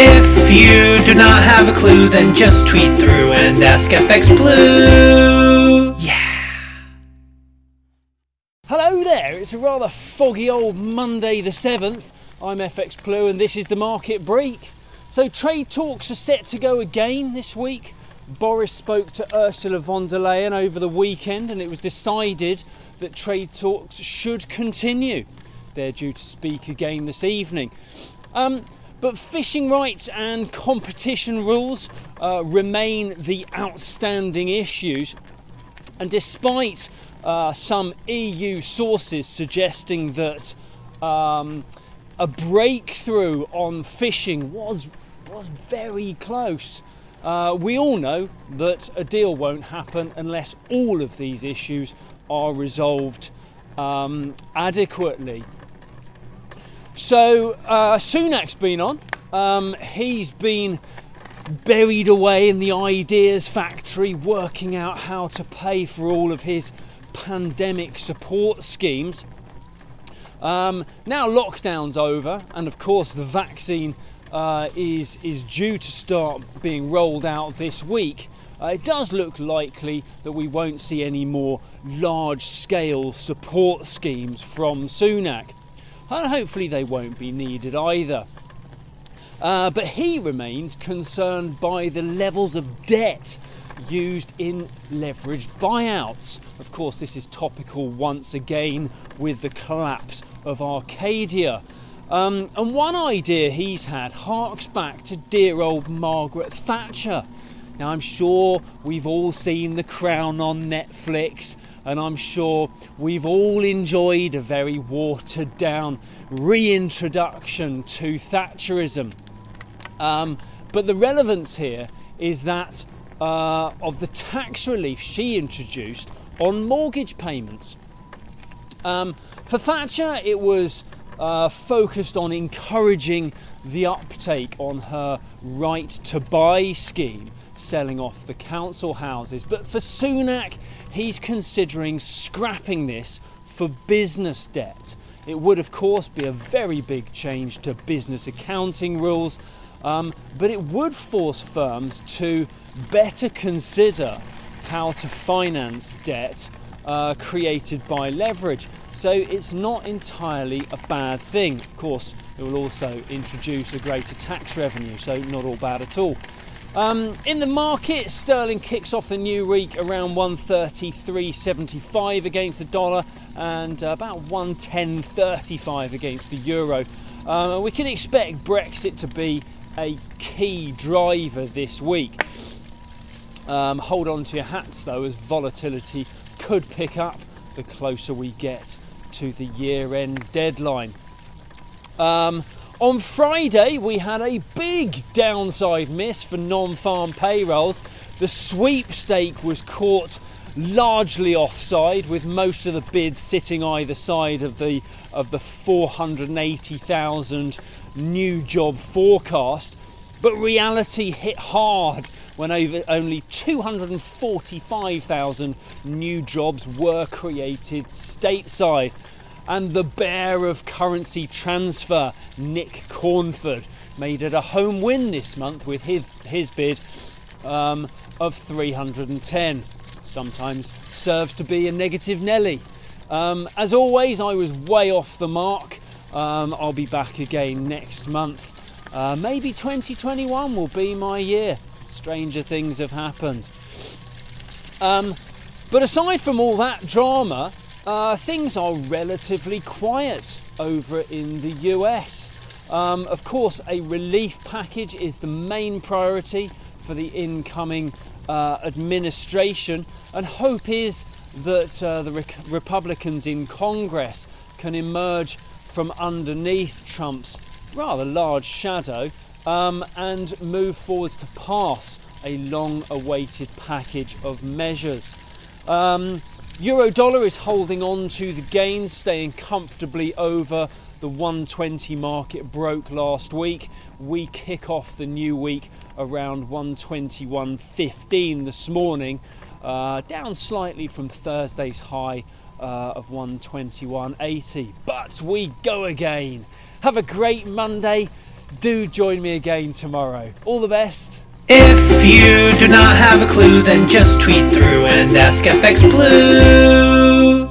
If you do not have a clue, then just tweet through and ask FX Blue. Yeah. Hello there, it's a rather foggy old Monday the 7th. I'm FX Blue and this is the market break. So, trade talks are set to go again this week. Boris spoke to Ursula von der Leyen over the weekend and it was decided that trade talks should continue. They're due to speak again this evening. Um, but fishing rights and competition rules uh, remain the outstanding issues. And despite uh, some EU sources suggesting that um, a breakthrough on fishing was was very close. Uh, we all know that a deal won't happen unless all of these issues are resolved um, adequately. So uh, Sunak's been on. Um, he's been buried away in the ideas factory, working out how to pay for all of his pandemic support schemes. Um, now lockdown's over, and of course the vaccine uh, is is due to start being rolled out this week. Uh, it does look likely that we won't see any more large-scale support schemes from Sunak, and hopefully they won't be needed either. Uh, but he remains concerned by the levels of debt used in leveraged buyouts. Of course, this is topical once again with the collapse of Arcadia. Um, and one idea he's had harks back to dear old Margaret Thatcher. Now, I'm sure we've all seen The Crown on Netflix, and I'm sure we've all enjoyed a very watered down reintroduction to Thatcherism. Um, but the relevance here is that uh, of the tax relief she introduced on mortgage payments. Um, for Thatcher, it was uh, focused on encouraging the uptake on her right to buy scheme, selling off the council houses. But for Sunak, he's considering scrapping this for business debt. It would, of course, be a very big change to business accounting rules, um, but it would force firms to better consider how to finance debt uh, created by leverage. So it's not entirely a bad thing. Of course, it will also introduce a greater tax revenue, so not all bad at all. Um, in the market, sterling kicks off the new week around 133.75 against the dollar and uh, about 110.35 against the euro. Um, we can expect Brexit to be a key driver this week. Um, hold on to your hats though, as volatility could pick up the closer we get to the year end deadline. Um, on Friday, we had a big downside miss for non farm payrolls. The sweepstake was caught largely offside, with most of the bids sitting either side of the of the 480,000 new job forecast. But reality hit hard when over only 245,000 new jobs were created stateside. And the bear of currency transfer, Nick Cornford, made it a home win this month with his, his bid um, of 310. Sometimes serves to be a negative Nelly. Um, as always, I was way off the mark. Um, I'll be back again next month. Uh, maybe 2021 will be my year. Stranger things have happened. Um, but aside from all that drama, uh, things are relatively quiet over in the US. Um, of course, a relief package is the main priority for the incoming uh, administration, and hope is that uh, the Re- Republicans in Congress can emerge from underneath Trump's rather large shadow um, and move forwards to pass a long awaited package of measures. Um, Euro dollar is holding on to the gains, staying comfortably over the 120 market broke last week. We kick off the new week around 121.15 this morning, uh, down slightly from Thursday's high uh, of 121.80. But we go again. Have a great Monday. do join me again tomorrow. All the best. If you do not have a clue, then just tweet through and ask FX Blue.